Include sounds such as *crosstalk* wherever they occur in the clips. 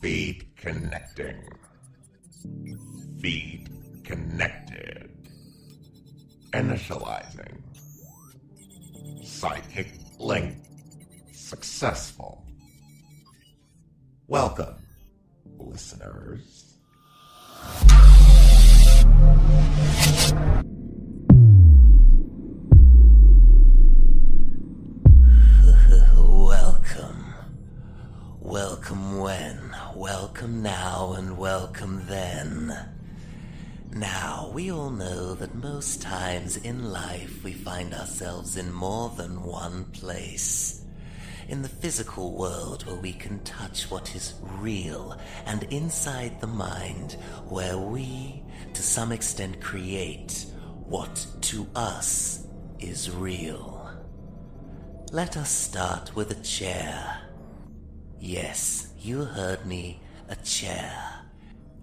Feed connecting. Feed connected. Initializing. Psychic link successful. Welcome, listeners. *laughs* Welcome. Welcome when, welcome now, and welcome then. Now, we all know that most times in life we find ourselves in more than one place. In the physical world where we can touch what is real, and inside the mind where we, to some extent, create what to us is real. Let us start with a chair. Yes, you heard me, a chair.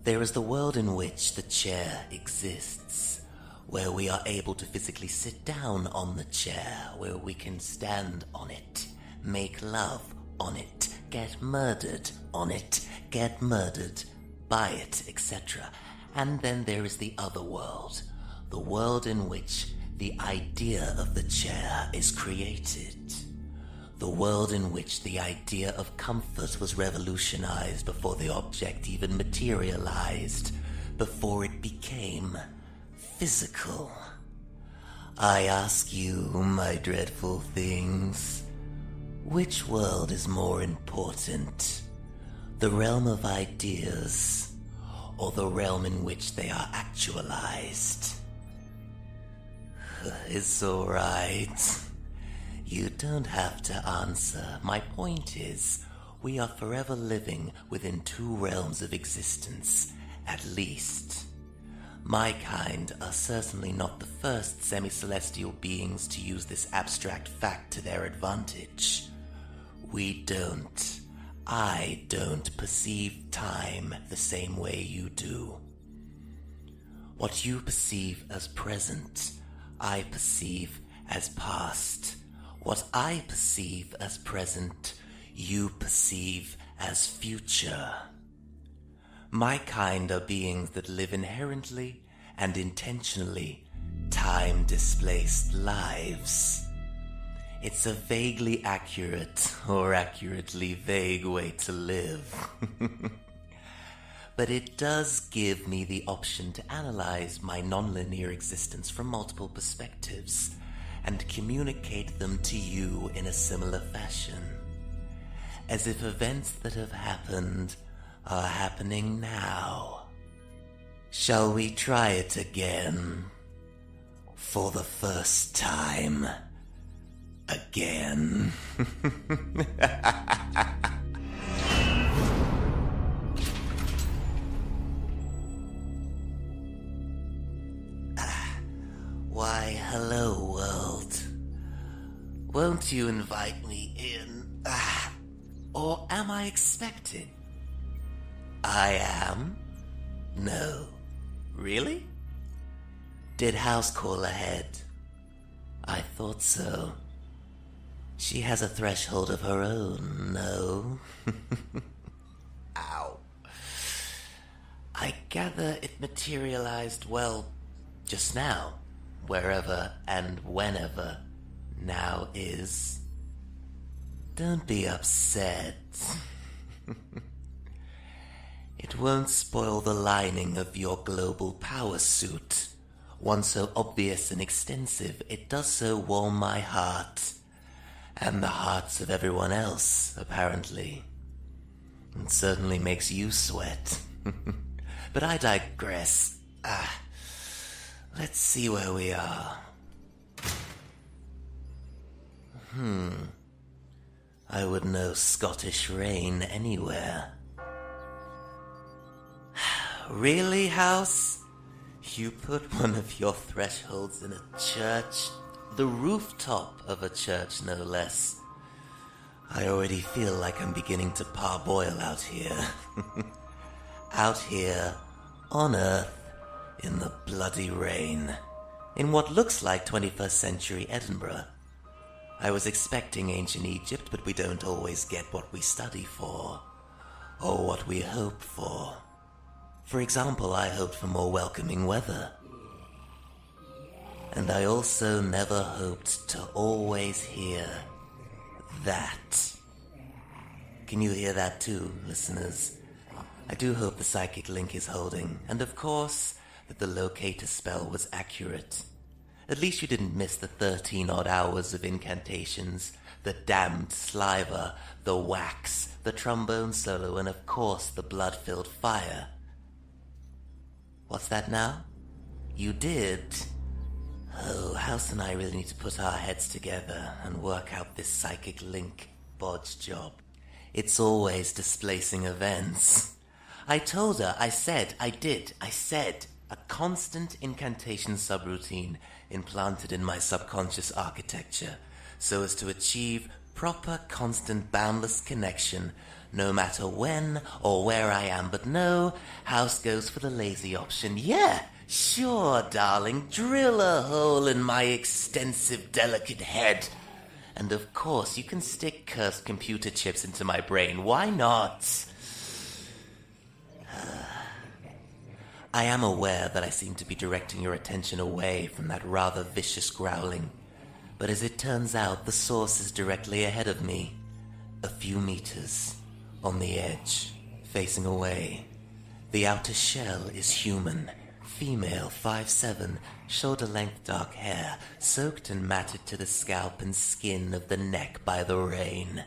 There is the world in which the chair exists, where we are able to physically sit down on the chair, where we can stand on it, make love on it, get murdered on it, get murdered by it, etc. And then there is the other world, the world in which the idea of the chair is created. The world in which the idea of comfort was revolutionized before the object even materialized, before it became physical. I ask you, my dreadful things, which world is more important? The realm of ideas, or the realm in which they are actualized? *laughs* It's alright. You don't have to answer. My point is, we are forever living within two realms of existence, at least. My kind are certainly not the first semi celestial beings to use this abstract fact to their advantage. We don't. I don't perceive time the same way you do. What you perceive as present, I perceive as past. What I perceive as present, you perceive as future. My kind are beings that live inherently and intentionally time displaced lives. It's a vaguely accurate or accurately vague way to live. *laughs* but it does give me the option to analyze my nonlinear existence from multiple perspectives and communicate them to you in a similar fashion. As if events that have happened are happening now. Shall we try it again? For the first time. Again. *laughs* Won't you invite me in? Ah, or am I expected? I am? No. Really? Did House call ahead? I thought so. She has a threshold of her own, no? *laughs* Ow. I gather it materialized, well, just now, wherever and whenever now is. Don't be upset. *laughs* it won't spoil the lining of your global power suit. One so obvious and extensive, it does so warm my heart. And the hearts of everyone else, apparently. It certainly makes you sweat. *laughs* but I digress. Ah, let's see where we are. Hmm. I would know Scottish rain anywhere. *sighs* really, House? You put one of your thresholds in a church? The rooftop of a church, no less. I already feel like I'm beginning to parboil out here. *laughs* out here, on Earth, in the bloody rain. In what looks like 21st century Edinburgh. I was expecting ancient Egypt, but we don't always get what we study for. or what we hope for. For example, I hoped for more welcoming weather. And I also never hoped to always hear that. Can you hear that too, listeners? I do hope the psychic link is holding, and of course, that the locator spell was accurate. At least you didn't miss the 13 odd hours of incantations, the damned sliver, the wax, the trombone solo, and of course the blood filled fire. What's that now? You did? Oh, House and I really need to put our heads together and work out this psychic link bodge job. It's always displacing events. I told her, I said, I did, I said, a constant incantation subroutine implanted in my subconscious architecture so as to achieve proper, constant, boundless connection no matter when or where I am. But no, House goes for the lazy option. Yeah, sure, darling, drill a hole in my extensive, delicate head. And of course, you can stick cursed computer chips into my brain. Why not? *sighs* Ah. I am aware that I seem to be directing your attention away from that rather vicious growling, but as it turns out, the source is directly ahead of me, a few meters, on the edge, facing away. The outer shell is human, female, five seven, shoulder length dark hair, soaked and matted to the scalp and skin of the neck by the rain.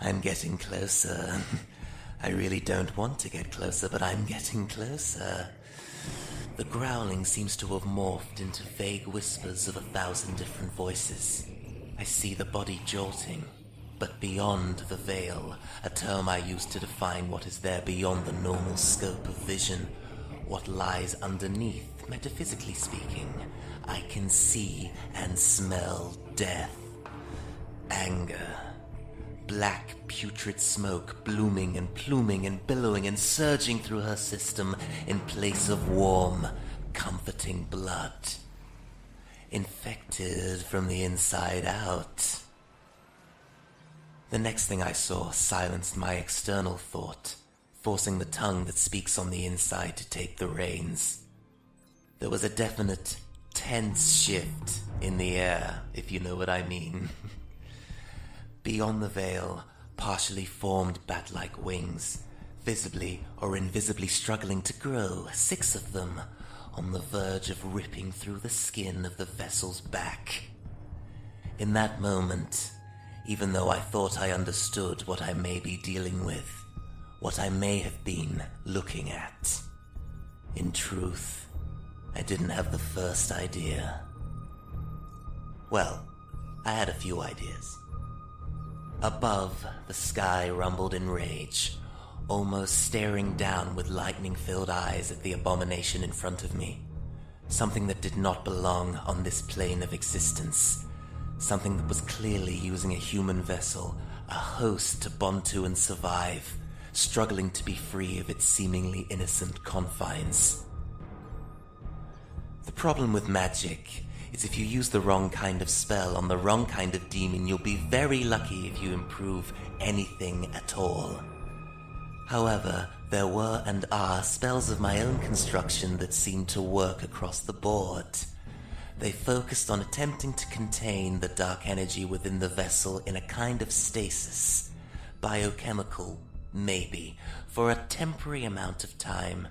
I'm getting closer. *laughs* I really don't want to get closer, but I'm getting closer. The growling seems to have morphed into vague whispers of a thousand different voices. I see the body jolting, but beyond the veil, a term I use to define what is there beyond the normal scope of vision, what lies underneath, metaphysically speaking. I can see and smell death, anger, black putrid smoke blooming and pluming and billowing and surging through her system in place of warm, comforting blood. Infected from the inside out. The next thing I saw silenced my external thought, forcing the tongue that speaks on the inside to take the reins. There was a definite, tense shift in the air, if you know what I mean. *laughs* Beyond the veil, partially formed bat like wings, visibly or invisibly struggling to grow, six of them, on the verge of ripping through the skin of the vessel's back. In that moment, even though I thought I understood what I may be dealing with, what I may have been looking at, in truth, I didn't have the first idea. Well, I had a few ideas. Above, the sky rumbled in rage, almost staring down with lightning filled eyes at the abomination in front of me. Something that did not belong on this plane of existence. Something that was clearly using a human vessel, a host to bond to and survive, struggling to be free of its seemingly innocent confines. The problem with magic is if you use the wrong kind of spell on the wrong kind of demon, you'll be very lucky if you improve anything at all. However, there were and are spells of my own construction that seem to work across the board. They focused on attempting to contain the dark energy within the vessel in a kind of stasis, biochemical, maybe, for a temporary amount of time,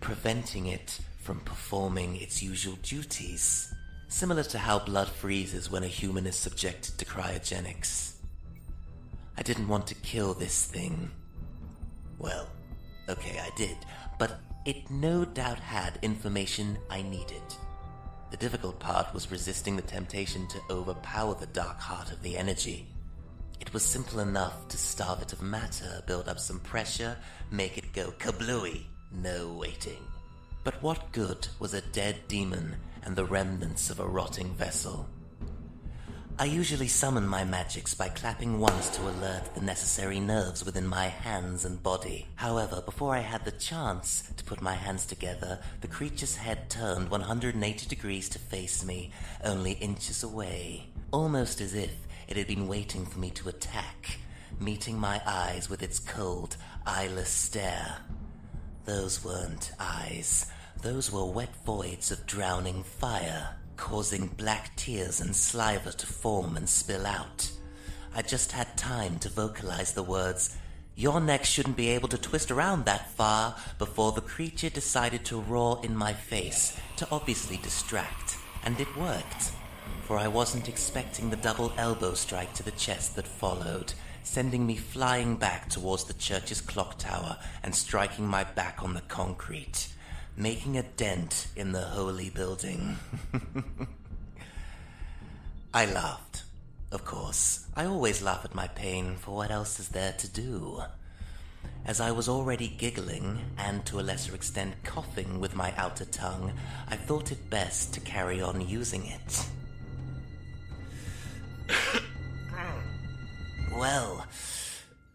preventing it from performing its usual duties, similar to how blood freezes when a human is subjected to cryogenics. I didn't want to kill this thing. Well, okay, I did, but it no doubt had information I needed. The difficult part was resisting the temptation to overpower the dark heart of the energy. It was simple enough to starve it of matter, build up some pressure, make it go kablooey. No waiting. But what good was a dead demon and the remnants of a rotting vessel? I usually summon my magics by clapping once to alert the necessary nerves within my hands and body. However, before I had the chance to put my hands together, the creature's head turned 180 degrees to face me, only inches away, almost as if it had been waiting for me to attack, meeting my eyes with its cold, eyeless stare. Those weren't eyes. Those were wet voids of drowning fire, causing black tears and saliva to form and spill out. I just had time to vocalize the words, Your neck shouldn't be able to twist around that far, before the creature decided to roar in my face, to obviously distract. And it worked, for I wasn't expecting the double elbow strike to the chest that followed, sending me flying back towards the church's clock tower and striking my back on the concrete, making a dent in the holy building. *laughs* I laughed. Of course, I always laugh at my pain, for what else is there to do? As I was already giggling, and to a lesser extent coughing with my outer tongue, I thought it best to carry on using it. Well, *coughs*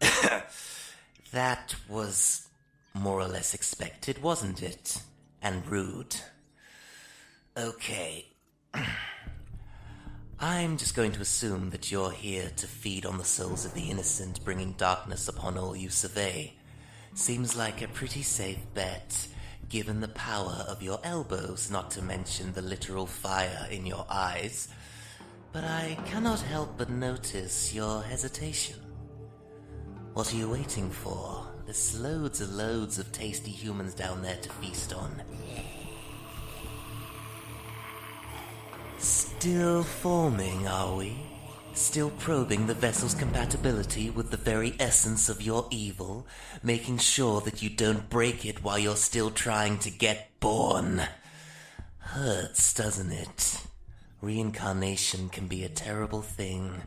that was more or less expected, wasn't it? And rude. Okay. *coughs* I'm just going to assume that you're here to feed on the souls of the innocent, bringing darkness upon all you survey. Seems like a pretty safe bet, given the power of your elbows, not to mention the literal fire in your eyes. But I cannot help but notice your hesitation. What are you waiting for? There's loads and loads of tasty humans down there to feast on. Still forming, are we? Still probing the vessel's compatibility with the very essence of your evil, making sure that you don't break it while you're still trying to get born. Hurts, doesn't it? Reincarnation can be a terrible thing,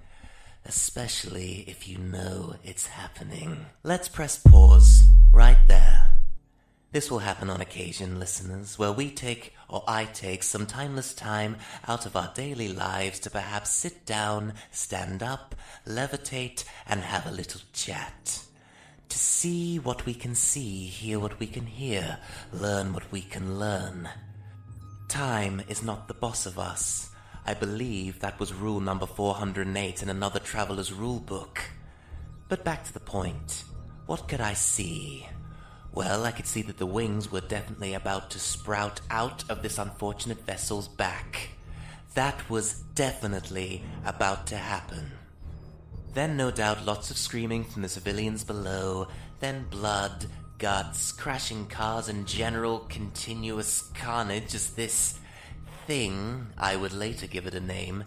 especially if you know it's happening. Let's press pause right there. This will happen on occasion, listeners, where we take, or I take, some timeless time out of our daily lives to perhaps sit down, stand up, levitate, and have a little chat. To see what we can see, hear what we can hear, learn what we can learn. Time is not the boss of us. I believe that was rule number 408 in another traveler's rule book. But back to the point. What could I see? Well, I could see that the wings were definitely about to sprout out of this unfortunate vessel's back. That was definitely about to happen. Then, no doubt, lots of screaming from the civilians below, then blood, guts, crashing cars, and general continuous carnage as this thing, I would later give it a name,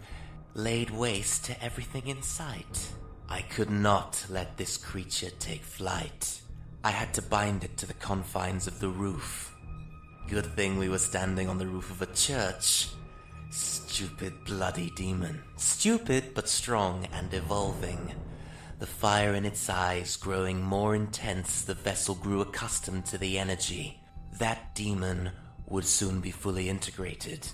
laid waste to everything in sight. I could not let this creature take flight. I had to bind it to the confines of the roof. Good thing we were standing on the roof of a church. Stupid bloody demon. Stupid but strong and evolving. The fire in its eyes growing more intense, the vessel grew accustomed to the energy. That demon would soon be fully integrated.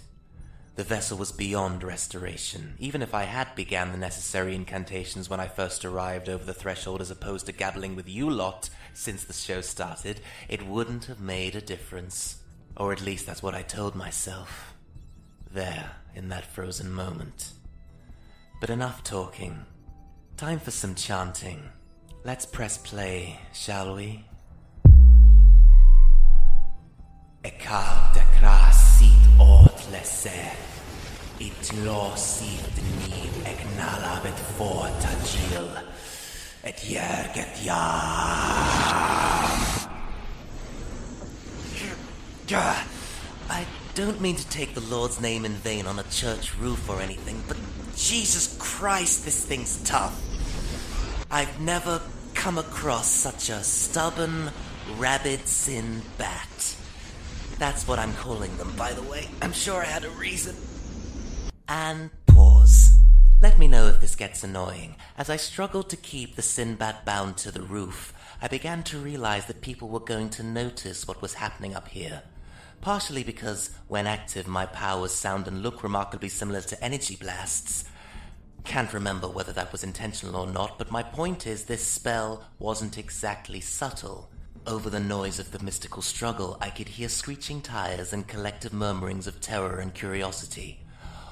The vessel was beyond restoration, even if I had began the necessary incantations when I first arrived over the threshold as opposed to gabbling with you lot since the show started, it wouldn't have made a difference. Or at least that's what I told myself. There, in that frozen moment. But enough talking. Time for some chanting. Let's press play, shall we? Krasit It. Et. I don't mean to take the Lord's name in vain on a church roof or anything, but Jesus Christ, this thing's tough. I've never come across such a stubborn, rabid sin bat. That's what I'm calling them, by the way. I'm sure I had a reason. And pause. Let me know if this gets annoying. As I struggled to keep the sin bat bound to the roof, I began to realize that people were going to notice what was happening up here. Partially because, when active, my powers sound and look remarkably similar to energy blasts. Can't remember whether that was intentional or not, but my point is this spell wasn't exactly subtle. Over the noise of the mystical struggle, I could hear screeching tires and collective murmurings of terror and curiosity.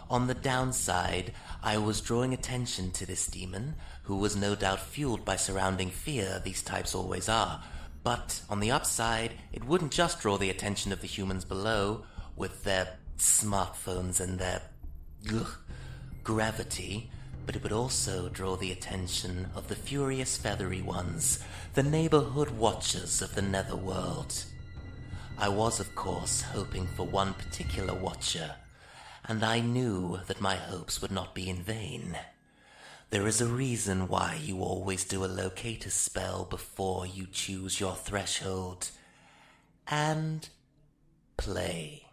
On the downside, I was drawing attention to this demon, who was no doubt fueled by surrounding fear, these types always are. But on the upside, it wouldn't just draw the attention of the humans below, with their smartphones and their ugh, gravity, but it would also draw the attention of the furious feathery ones, the neighborhood watchers of the netherworld. I was, of course, hoping for one particular watcher, and I knew that my hopes would not be in vain. There is a reason why you always do a locator spell before you choose your threshold. And play.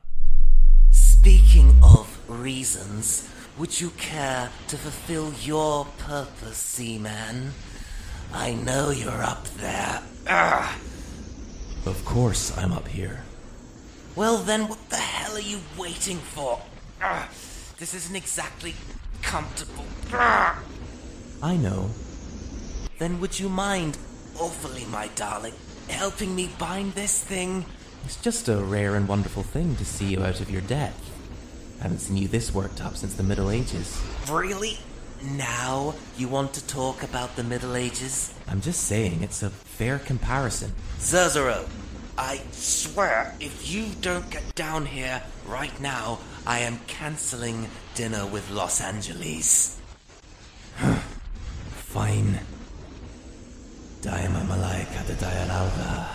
Speaking of reasons, would you care to fulfill your purpose, Seaman? I know you're up there. Ugh. Of course I'm up here. Well, then, what the hell are you waiting for? Ugh. This isn't exactly comfortable. Ugh. I know. Then would you mind, awfully, my darling, helping me bind this thing? It's just a rare and wonderful thing to see you out of your depth. Haven't seen you this worked up since the Middle Ages. Really? Now you want to talk about the Middle Ages? I'm just saying, it's a fair comparison. Zerzero, I swear, if you don't get down here right now, I am canceling dinner with Los Angeles. *sighs* Fine. Daima malaika de diaralda.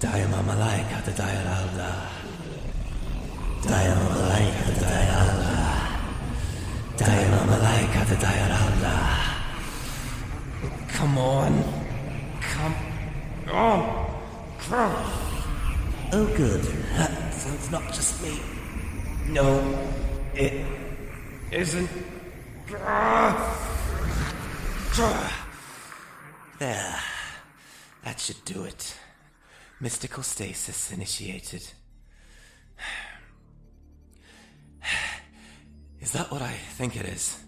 Daima malaika de diaralda. Daima malaika de diaralda. Come on. Come on. Oh, good. So it's not just me. No, it isn't. There. That should do it. Mystical stasis initiated. Is that what I think it is?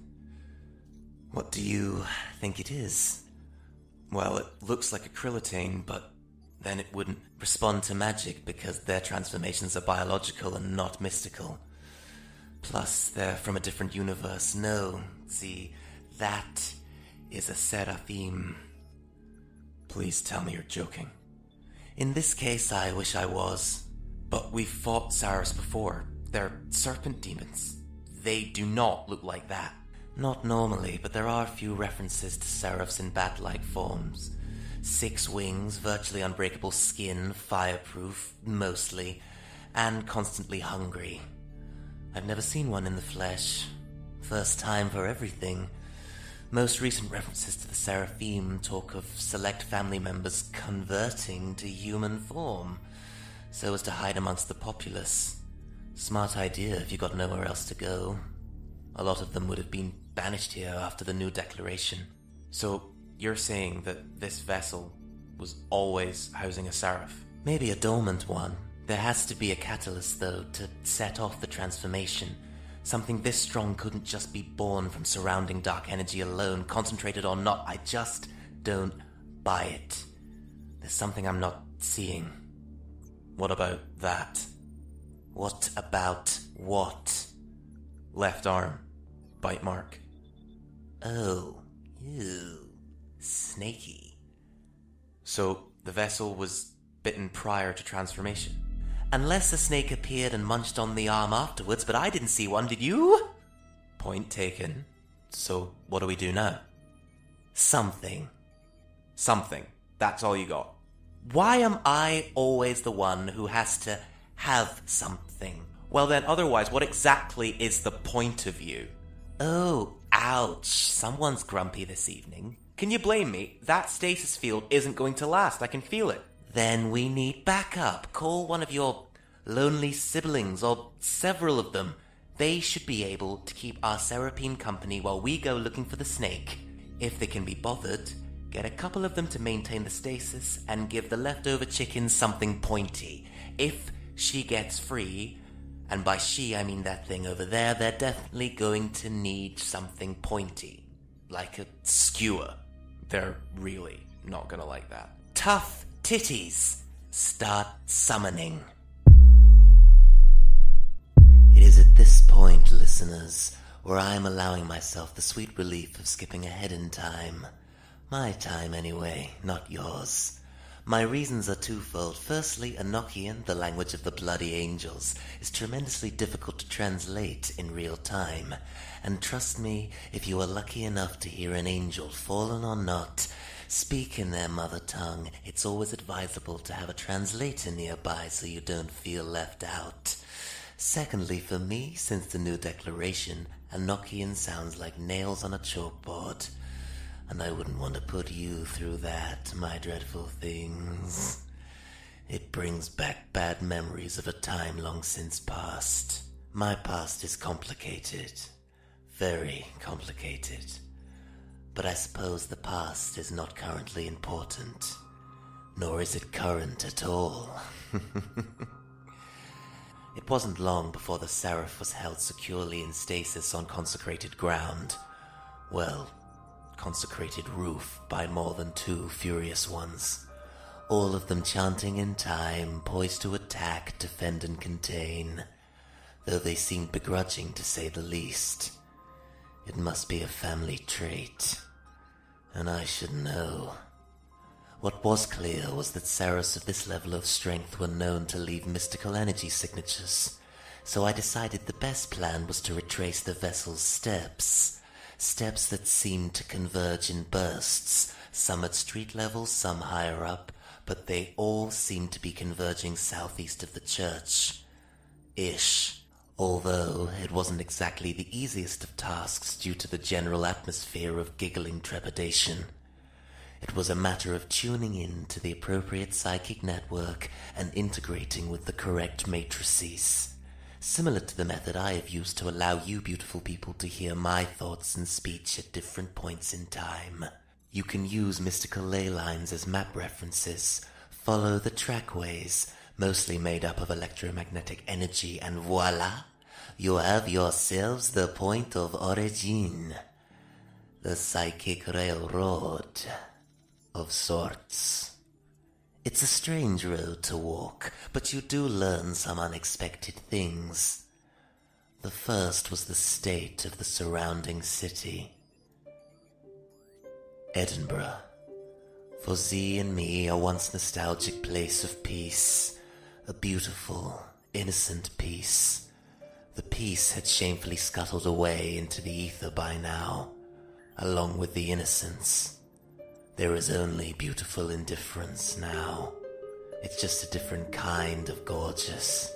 What do you think it is? Well, it looks like a krillitane, but then it wouldn't respond to magic because their transformations are biological and not mystical. Plus, they're from a different universe. No, see, that is a seraphim. Please tell me you're joking. In this case, I wish I was. But we've fought Saras before. They're serpent demons. They do not look like that. Not normally, but there are a few references to seraphs in bat like forms. Six wings, virtually unbreakable skin, fireproof, mostly, and constantly hungry. I've never seen one in the flesh. First time for everything. Most recent references to the Seraphim talk of select family members converting to human form, so as to hide amongst the populace. Smart idea if you got nowhere else to go. A lot of them would have been banished here after the new declaration. So, you're saying that this vessel was always housing a seraph? Maybe a dormant one. There has to be a catalyst, though, to set off the transformation. Something this strong couldn't just be born from surrounding dark energy alone, concentrated or not. I just don't buy it. There's something I'm not seeing. What about that? What about what? Left arm. Bite mark. Oh, ew. Snaky. So, the vessel was bitten prior to transformation? Unless a snake appeared and munched on the arm afterwards, but I didn't see one, did you? Point taken. So, what do we do now? Something. Something. That's all you got. Why am I always the one who has to have something? Well, then, otherwise, what exactly is the point of you? Oh, ouch. Someone's grumpy this evening. Can you blame me? That stasis field isn't going to last. I can feel it. Then we need backup. Call one of your lonely siblings or several of them. They should be able to keep our Seraphim company while we go looking for the snake. If they can be bothered, get a couple of them to maintain the stasis and give the leftover chickens something pointy. If she gets free, and by she I mean that thing over there, they're definitely going to need something pointy. Like a skewer. They're really not gonna like that. Tough titties. Start summoning. It is at this point, listeners, where I am allowing myself the sweet relief of skipping ahead in time. My time, anyway, not yours. My reasons are twofold. Firstly, Enochian, the language of the bloody angels, is tremendously difficult to translate in real time. And trust me, if you are lucky enough to hear an angel, fallen or not, speak in their mother tongue, it's always advisable to have a translator nearby so you don't feel left out. Secondly, for me, since the new declaration, Enochian sounds like nails on a chalkboard. And I wouldn't want to put you through that, my dreadful things. It brings back bad memories of a time long since past. My past is complicated. Very complicated. But I suppose the past is not currently important. Nor is it current at all. *laughs* it wasn't long before the Seraph was held securely in stasis on consecrated ground. Well, consecrated roof by more than two furious ones, all of them chanting in time, poised to attack, defend, and contain, though they seemed begrudging to say the least. It must be a family trait, and I should know. What was clear was that Saras of this level of strength were known to leave mystical energy signatures, so I decided the best plan was to retrace the vessel's steps steps that seemed to converge in bursts, some at street level, some higher up, but they all seemed to be converging southeast of the church. Ish. Although it wasn't exactly the easiest of tasks due to the general atmosphere of giggling trepidation. It was a matter of tuning in to the appropriate psychic network and integrating with the correct matrices similar to the method I have used to allow you beautiful people to hear my thoughts and speech at different points in time. You can use mystical ley lines as map references, follow the trackways, mostly made up of electromagnetic energy, and voila! You have yourselves the point of origin. The psychic railroad of sorts. It's a strange road to walk, but you do learn some unexpected things. The first was the state of the surrounding city. Edinburgh. For thee and me, a once nostalgic place of peace. A beautiful, innocent peace. The peace had shamefully scuttled away into the ether by now, along with the innocence. There is only beautiful indifference now. It's just a different kind of gorgeous.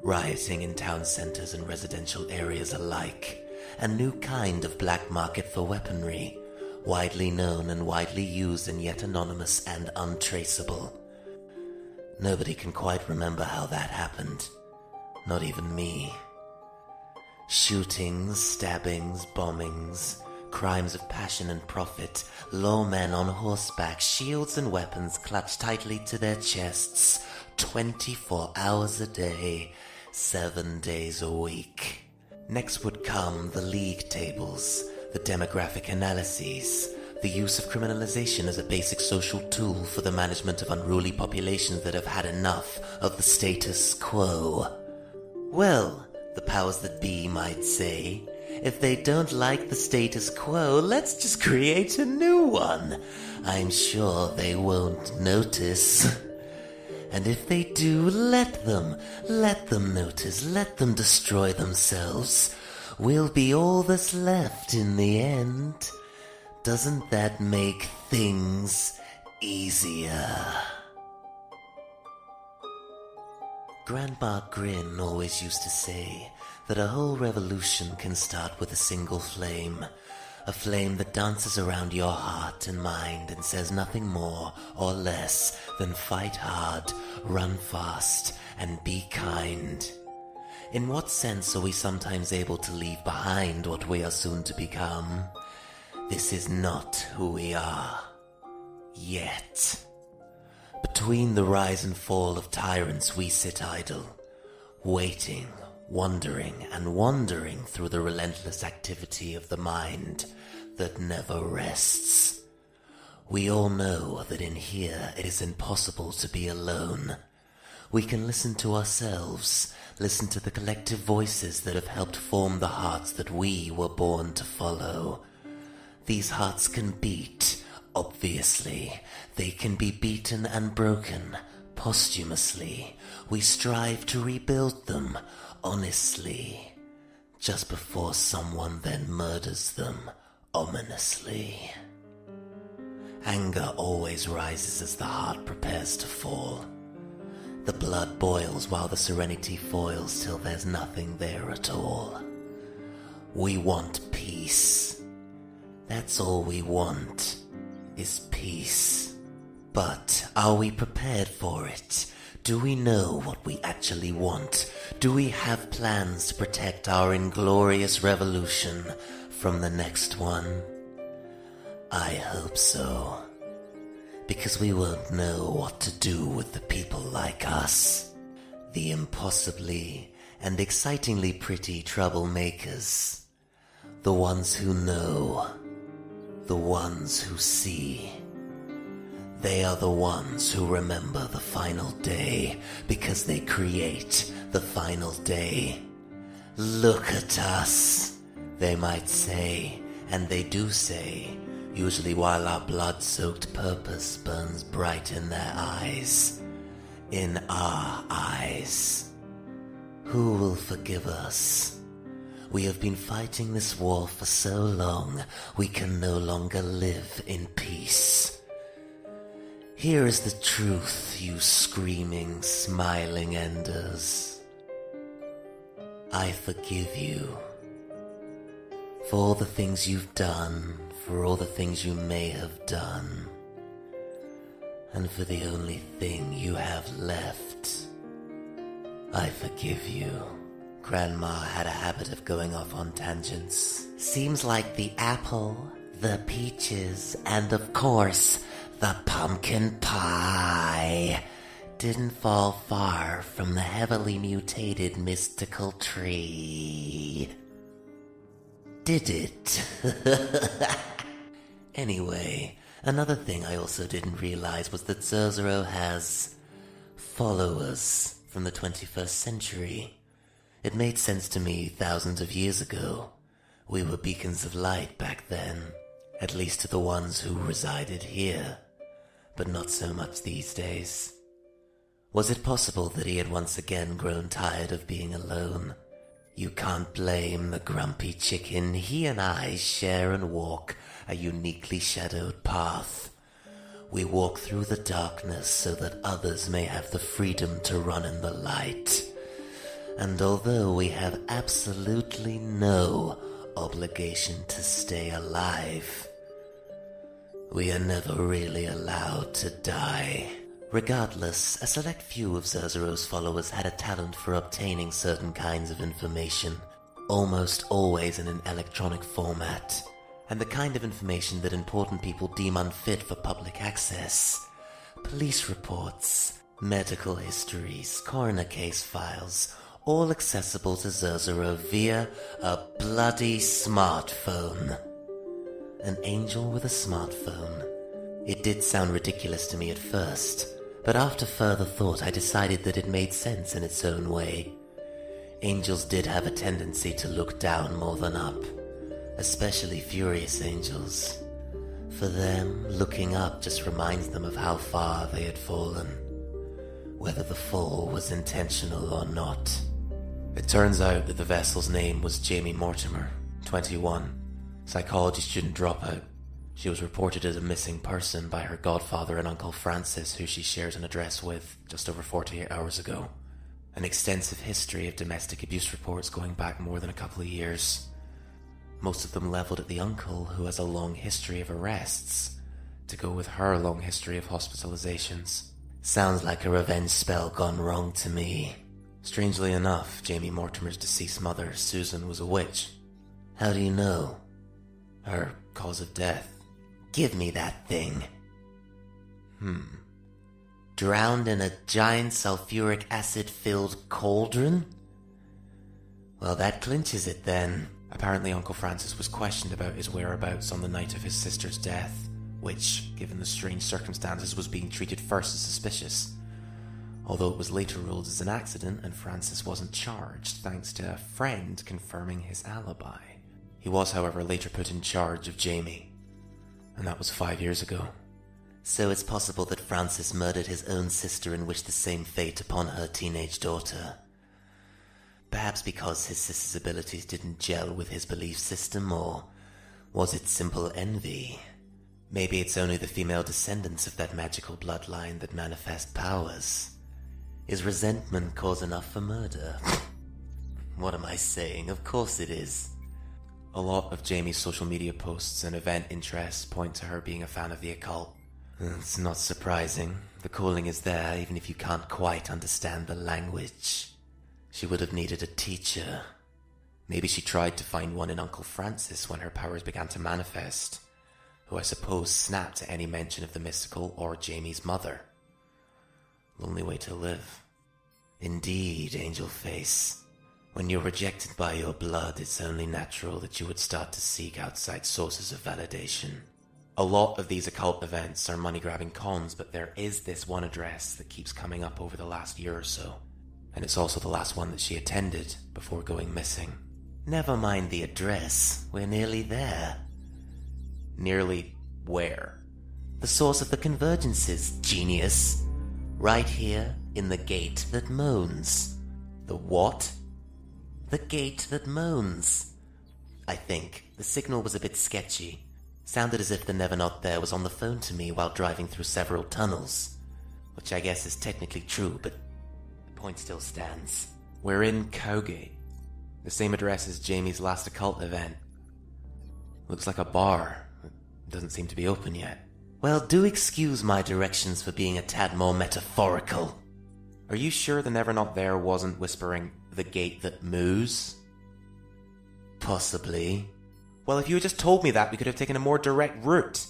Rioting in town centers and residential areas alike. A new kind of black market for weaponry, widely known and widely used and yet anonymous and untraceable. Nobody can quite remember how that happened. Not even me. Shootings, stabbings, bombings, crimes of passion and profit, low men on horseback, shields and weapons clutched tightly to their chests, 24 hours a day, seven days a week. Next would come the league tables, the demographic analyses, the use of criminalization as a basic social tool for the management of unruly populations that have had enough of the status quo. Well, the powers that be might say, if they don't like the status quo, let's just create a new one. I'm sure they won't notice. And if they do, let them. Let them notice. Let them destroy themselves. We'll be all that's left in the end. Doesn't that make things easier? Grandma Grin always used to say, that a whole revolution can start with a single flame. A flame that dances around your heart and mind and says nothing more or less than fight hard, run fast, and be kind. In what sense are we sometimes able to leave behind what we are soon to become? This is not who we are. Yet. Between the rise and fall of tyrants, we sit idle, waiting wandering and wandering through the relentless activity of the mind that never rests. We all know that in here it is impossible to be alone. We can listen to ourselves, listen to the collective voices that have helped form the hearts that we were born to follow. These hearts can beat, obviously. They can be beaten and broken, posthumously. We strive to rebuild them, honestly. Just before someone then murders them, ominously. Anger always rises as the heart prepares to fall. The blood boils while the serenity foils till there's nothing there at all. We want peace. That's all we want, is peace. But are we prepared for it? Do we know what we actually want? Do we have plans to protect our inglorious revolution from the next one? I hope so. Because we won't know what to do with the people like us. The impossibly and excitingly pretty troublemakers. The ones who know. The ones who see. They are the ones who remember the final day because they create the final day. Look at us, they might say, and they do say, usually while our blood soaked purpose burns bright in their eyes. In our eyes. Who will forgive us? We have been fighting this war for so long, we can no longer live in peace. Here is the truth, you screaming, smiling enders. I forgive you for all the things you've done, for all the things you may have done, and for the only thing you have left. I forgive you. Grandma had a habit of going off on tangents. Seems like the apple, the peaches, and of course, the pumpkin pie didn't fall far from the heavily mutated mystical tree. Did it? *laughs* anyway, another thing I also didn't realize was that Zerzero has followers from the 21st century. It made sense to me thousands of years ago. We were beacons of light back then, at least to the ones who resided here, but not so much these days. Was it possible that he had once again grown tired of being alone? You can't blame the grumpy chicken. He and I share and walk a uniquely shadowed path. We walk through the darkness so that others may have the freedom to run in the light. And although we have absolutely no obligation to stay alive, we are never really allowed to die. Regardless, a select few of Zerzero's followers had a talent for obtaining certain kinds of information, almost always in an electronic format, and the kind of information that important people deem unfit for public access. Police reports, medical histories, coroner case files, all accessible to Zerzero via a bloody smartphone. An angel with a smartphone. It did sound ridiculous to me at first, but after further thought I decided that it made sense in its own way. Angels did have a tendency to look down more than up, especially furious angels. For them, looking up just reminds them of how far they had fallen, whether the fall was intentional or not. It turns out that the vessel's name was Jamie Mortimer, 21, psychology student dropout. She was reported as a missing person by her godfather and Uncle Francis, who she shares an address with just over 48 hours ago. An extensive history of domestic abuse reports going back more than a couple of years. Most of them leveled at the uncle, who has a long history of arrests, to go with her long history of hospitalizations. Sounds like a revenge spell gone wrong to me. Strangely enough, Jamie Mortimer's deceased mother, Susan, was a witch. How do you know? Her cause of death. Give me that thing. Hmm. Drowned in a giant sulfuric acid filled cauldron? Well, that clinches it then. Apparently, Uncle Francis was questioned about his whereabouts on the night of his sister's death, which, given the strange circumstances, was being treated first as suspicious. although it was later ruled as an accident and Francis wasn't charged thanks to a friend confirming his alibi. He was, however, later put in charge of Jamie, and that was five years ago. So it's possible that Francis murdered his own sister and wished the same fate upon her teenage daughter. Perhaps because his sister's abilities didn't gel with his belief system, or was it simple envy? Maybe it's only the female descendants of that magical bloodline that manifest powers. Is resentment cause enough for murder? *laughs* what am I saying? Of course it is. A lot of Jamie's social media posts and event interests point to her being a fan of the occult. It's not surprising. The calling is there, even if you can't quite understand the language. She would have needed a teacher. Maybe she tried to find one in Uncle Francis when her powers began to manifest, who I suppose snapped at any mention of the mystical or Jamie's mother. Lonely way to live. Indeed, Angel Face. When you're rejected by your blood, it's only natural that you would start to seek outside sources of validation. A lot of these occult events are money grabbing cons, but there is this one address that keeps coming up over the last year or so. And it's also the last one that she attended before going missing. Never mind the address, we're nearly there. Nearly where? The source of the convergences, genius. Right here in the gate that moans. The what? The gate that moans. I think the signal was a bit sketchy. Sounded as if the Never Not There was on the phone to me while driving through several tunnels. Which I guess is technically true, but the point still stands. We're in Cowgate. The same address as Jamie's last occult event. Looks like a bar. It doesn't seem to be open yet. Well, do excuse my directions for being a tad more metaphorical. Are you sure the Never Not There wasn't whispering the gate that moves? Possibly. Well, if you had just told me that, we could have taken a more direct route.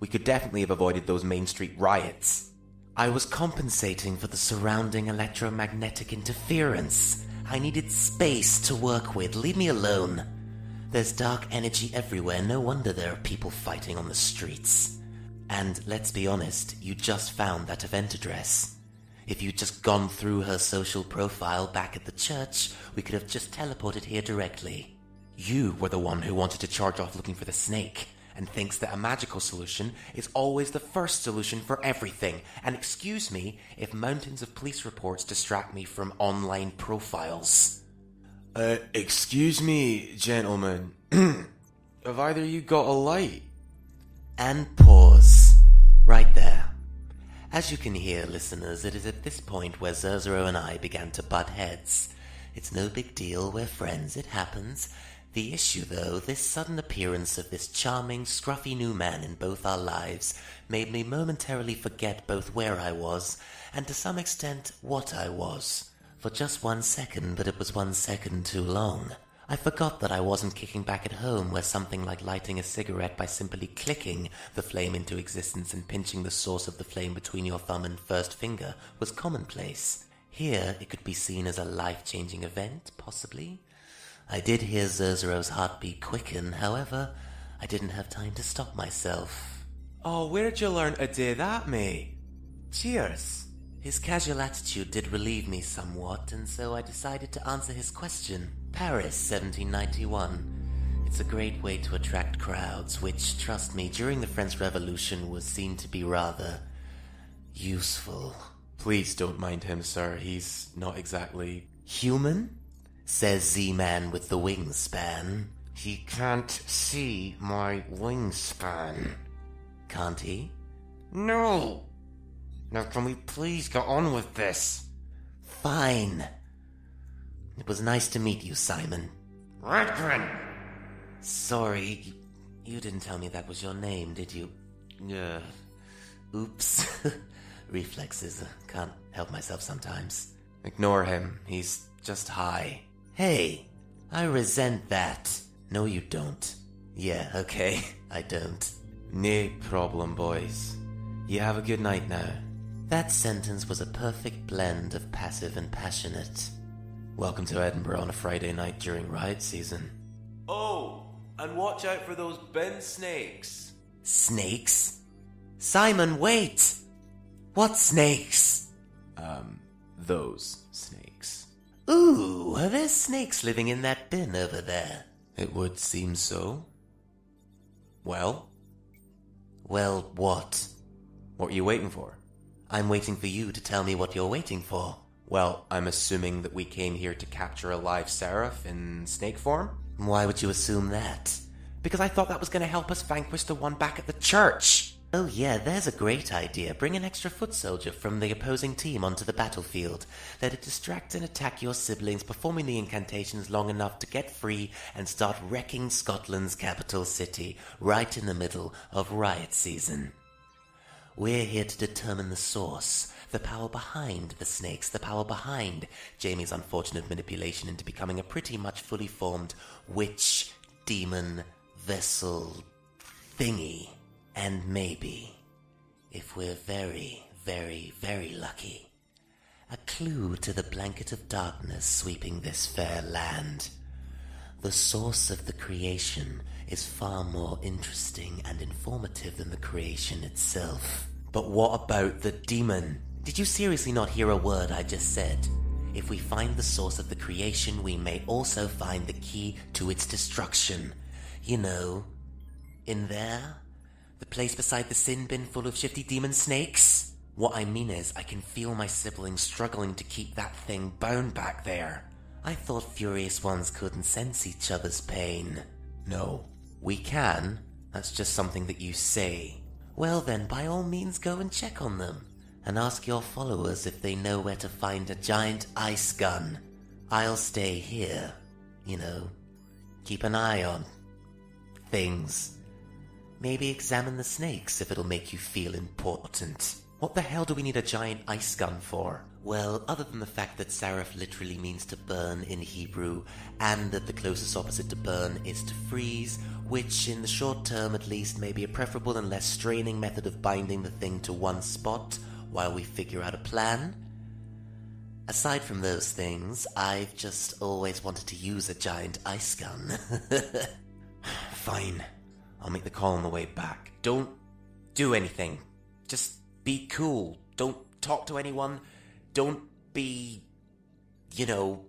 We could definitely have avoided those Main Street riots. I was compensating for the surrounding electromagnetic interference. I needed space to work with. Leave me alone. There's dark energy everywhere. No wonder there are people fighting on the streets. And let's be honest, you just found that event address. If you'd just gone through her social profile back at the church, we could have just teleported here directly. You were the one who wanted to charge off looking for the snake, and thinks that a magical solution is always the first solution for everything. And excuse me if mountains of police reports distract me from online profiles. Uh, excuse me, gentlemen. *clears throat* have either you got a light? And pause. As you can hear, listeners, it is at this point where Zerzero and I began to butt heads. It's no big deal, we're friends, it happens. The issue, though, this sudden appearance of this charming, scruffy new man in both our lives made me momentarily forget both where I was and to some extent what I was. For just one second, but it was one second too long. I forgot that I wasn't kicking back at home where something like lighting a cigarette by simply clicking the flame into existence and pinching the source of the flame between your thumb and first finger was commonplace. Here, it could be seen as a life changing event, possibly. I did hear Zerzero's heartbeat quicken, however, I didn't have time to stop myself. Oh, where'd you learn to do that, mate? Cheers. His casual attitude did relieve me somewhat, and so I decided to answer his question. Paris, 1791. It's a great way to attract crowds, which, trust me, during the French Revolution was seen to be rather useful. Please don't mind him, sir. He's not exactly human, says Z-Man with the wingspan. He can't see my wingspan. Can't he? No. Now, can we please get on with this? Fine. It was nice to meet you, Simon. Redgren! Sorry, you didn't tell me that was your name, did you? Uh, oops. *laughs* Reflexes. Can't help myself sometimes. Ignore him. He's just high. Hey, I resent that. No, you don't. Yeah, okay, *laughs* I don't. No problem, boys. You have a good night now. That sentence was a perfect blend of passive and passionate. Welcome to Edinburgh on a Friday night during riot season. Oh, and watch out for those bin snakes. Snakes? Simon, wait! What snakes? Um, those snakes. Ooh, are there snakes living in that bin over there? It would seem so. Well, Well, what? what are you waiting for? I'm waiting for you to tell me what you're waiting for. Well, I'm assuming that we came here to capture a live seraph in snake form? Why would you assume that? Because I thought that was going to help us vanquish the one back at the church. Oh, yeah, there's a great idea. Bring an extra foot soldier from the opposing team onto the battlefield. Let it distract and attack your siblings, performing the incantations long enough to get free and start wrecking Scotland's capital city, right in the middle of riot season. We're here to determine the source, the power behind the snakes, the power behind Jamie's unfortunate manipulation into becoming a pretty much fully formed witch, demon, vessel thingy. And maybe, if we're very, very, very lucky, a clue to the blanket of darkness sweeping this fair land. The source of the creation is far more interesting and informative than the creation itself. But what about the demon? Did you seriously not hear a word I just said? If we find the source of the creation, we may also find the key to its destruction. You know, in there, the place beside the sin bin full of shifty demon snakes. What I mean is, I can feel my siblings struggling to keep that thing bound back there. I thought furious ones couldn't sense each other's pain. No, we can. That's just something that you say. Well, then, by all means, go and check on them. And ask your followers if they know where to find a giant ice gun. I'll stay here. You know, keep an eye on things. Maybe examine the snakes if it'll make you feel important. What the hell do we need a giant ice gun for? Well, other than the fact that Saraf literally means to burn in Hebrew, and that the closest opposite to burn is to freeze, which in the short term at least may be a preferable and less straining method of binding the thing to one spot while we figure out a plan. Aside from those things, I've just always wanted to use a giant ice gun. *laughs* Fine. I'll make the call on the way back. Don't do anything. Just be cool. Don't talk to anyone. Don't be, you know,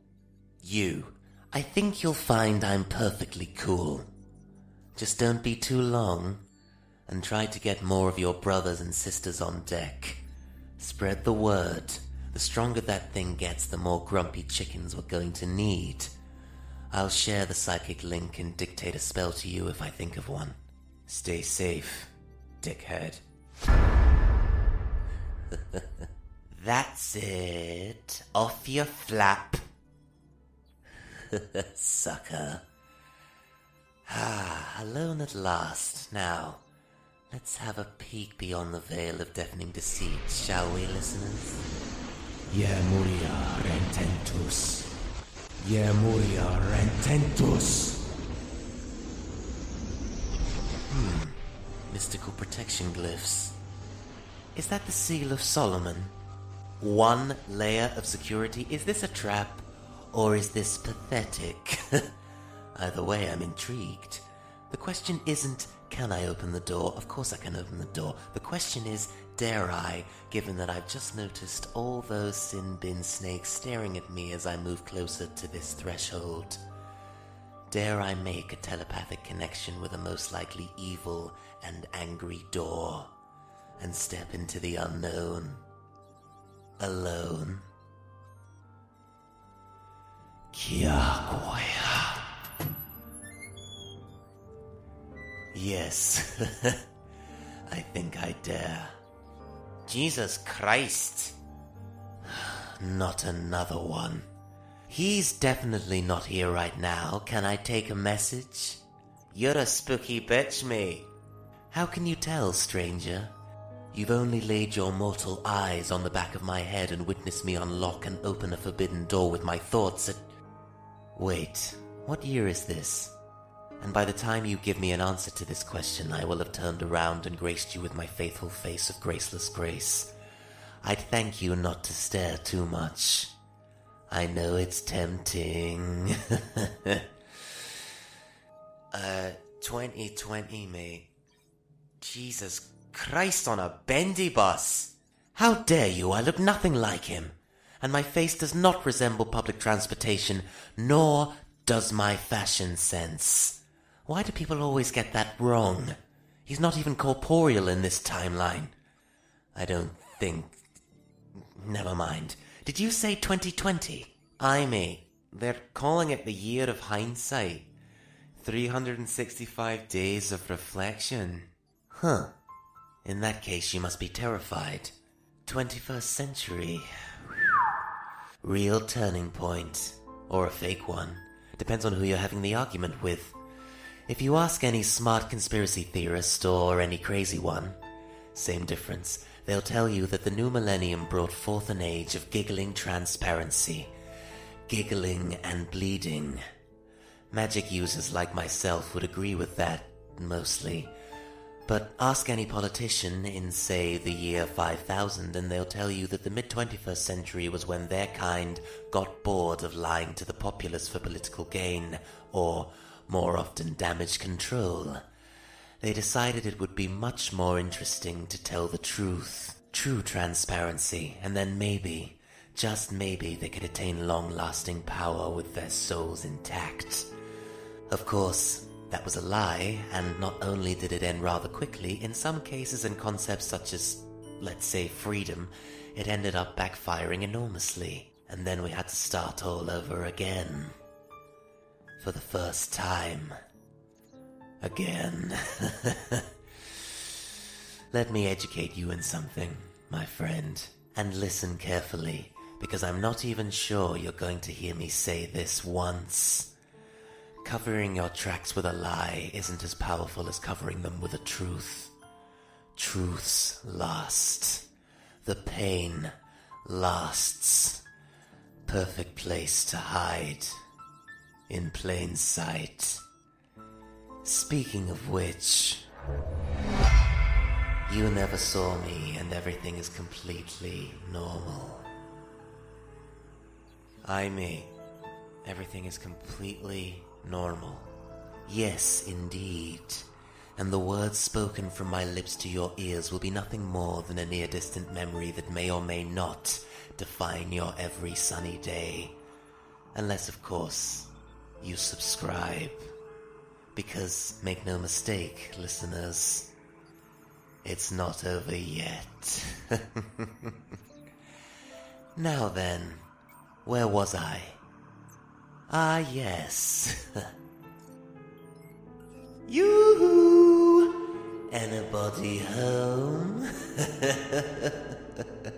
you. I think you'll find I'm perfectly cool. Just don't be too long, and try to get more of your brothers and sisters on deck. Spread the word. The stronger that thing gets, the more grumpy chickens we're going to need. I'll share the psychic link and dictate a spell to you if I think of one. Stay safe, dickhead. *laughs* That's it. Off your flap. *laughs* Sucker. Ah, alone at last. Now, let's have a peek beyond the veil of deafening deceit, shall we, listeners? Yemuria rententus. Yemuria rententus. Hmm. Mystical protection glyphs. Is that the seal of Solomon? One layer of security? Is this a trap? Or is this pathetic? *laughs* Either way, I'm intrigued. The question isn't, can I open the door? Of course I can open the door. The question is, dare I, given that I've just noticed all those sin bin snakes staring at me as I move closer to this threshold? Dare I make a telepathic connection with a most likely evil and angry door and step into the unknown? Alone? Yes, *laughs* I think I dare. Jesus Christ! Not another one. He's definitely not here right now. Can I take a message? You're a spooky bitch, me. How can you tell, stranger? You've only laid your mortal eyes on the back of my head and witnessed me unlock and open a forbidden door with my thoughts at. Wait, what year is this? And by the time you give me an answer to this question, I will have turned around and graced you with my faithful face of graceless grace. I'd thank you not to stare too much. I know it's tempting. *laughs* uh, 2020, mate. Jesus Christ on a bendy bus. How dare you? I look nothing like him. and my face does not resemble public transportation, nor does my fashion sense. Why do people always get that wrong? He's not even corporeal in this timeline. I don't think. Never mind. Did you say 2020? I me. They're calling it the year of hindsight. 365 days of reflection. Huh. In that case, you must be terrified. 21st century. Real turning point. Or a fake one. Depends on who you're having the argument with. If you ask any smart conspiracy theorist or any crazy one, same difference. They'll tell you that the new millennium brought forth an age of giggling transparency. Giggling and bleeding. Magic users like myself would agree with that, mostly. But ask any politician in, say, the year 5000, and they'll tell you that the mid 21st century was when their kind got bored of lying to the populace for political gain, or, more often, damage control. They decided it would be much more interesting to tell the truth, true transparency, and then maybe, just maybe, they could attain long lasting power with their souls intact. Of course, that was a lie, and not only did it end rather quickly, in some cases and concepts such as, let's say, freedom, it ended up backfiring enormously, and then we had to start all over again. For the first time. Again. *laughs* Let me educate you in something, my friend, and listen carefully, because I'm not even sure you're going to hear me say this once. Covering your tracks with a lie isn't as powerful as covering them with a truth. Truths last. The pain lasts. Perfect place to hide. In plain sight. Speaking of which, you never saw me and everything is completely normal. I me. Everything is completely normal. Yes, indeed. And the words spoken from my lips to your ears will be nothing more than a near distant memory that may or may not define your every sunny day. Unless, of course, you subscribe. Because, make no mistake, listeners, it's not over yet. *laughs* now then, where was I? Ah, yes. *laughs* Yoo-hoo! Anybody home? *laughs*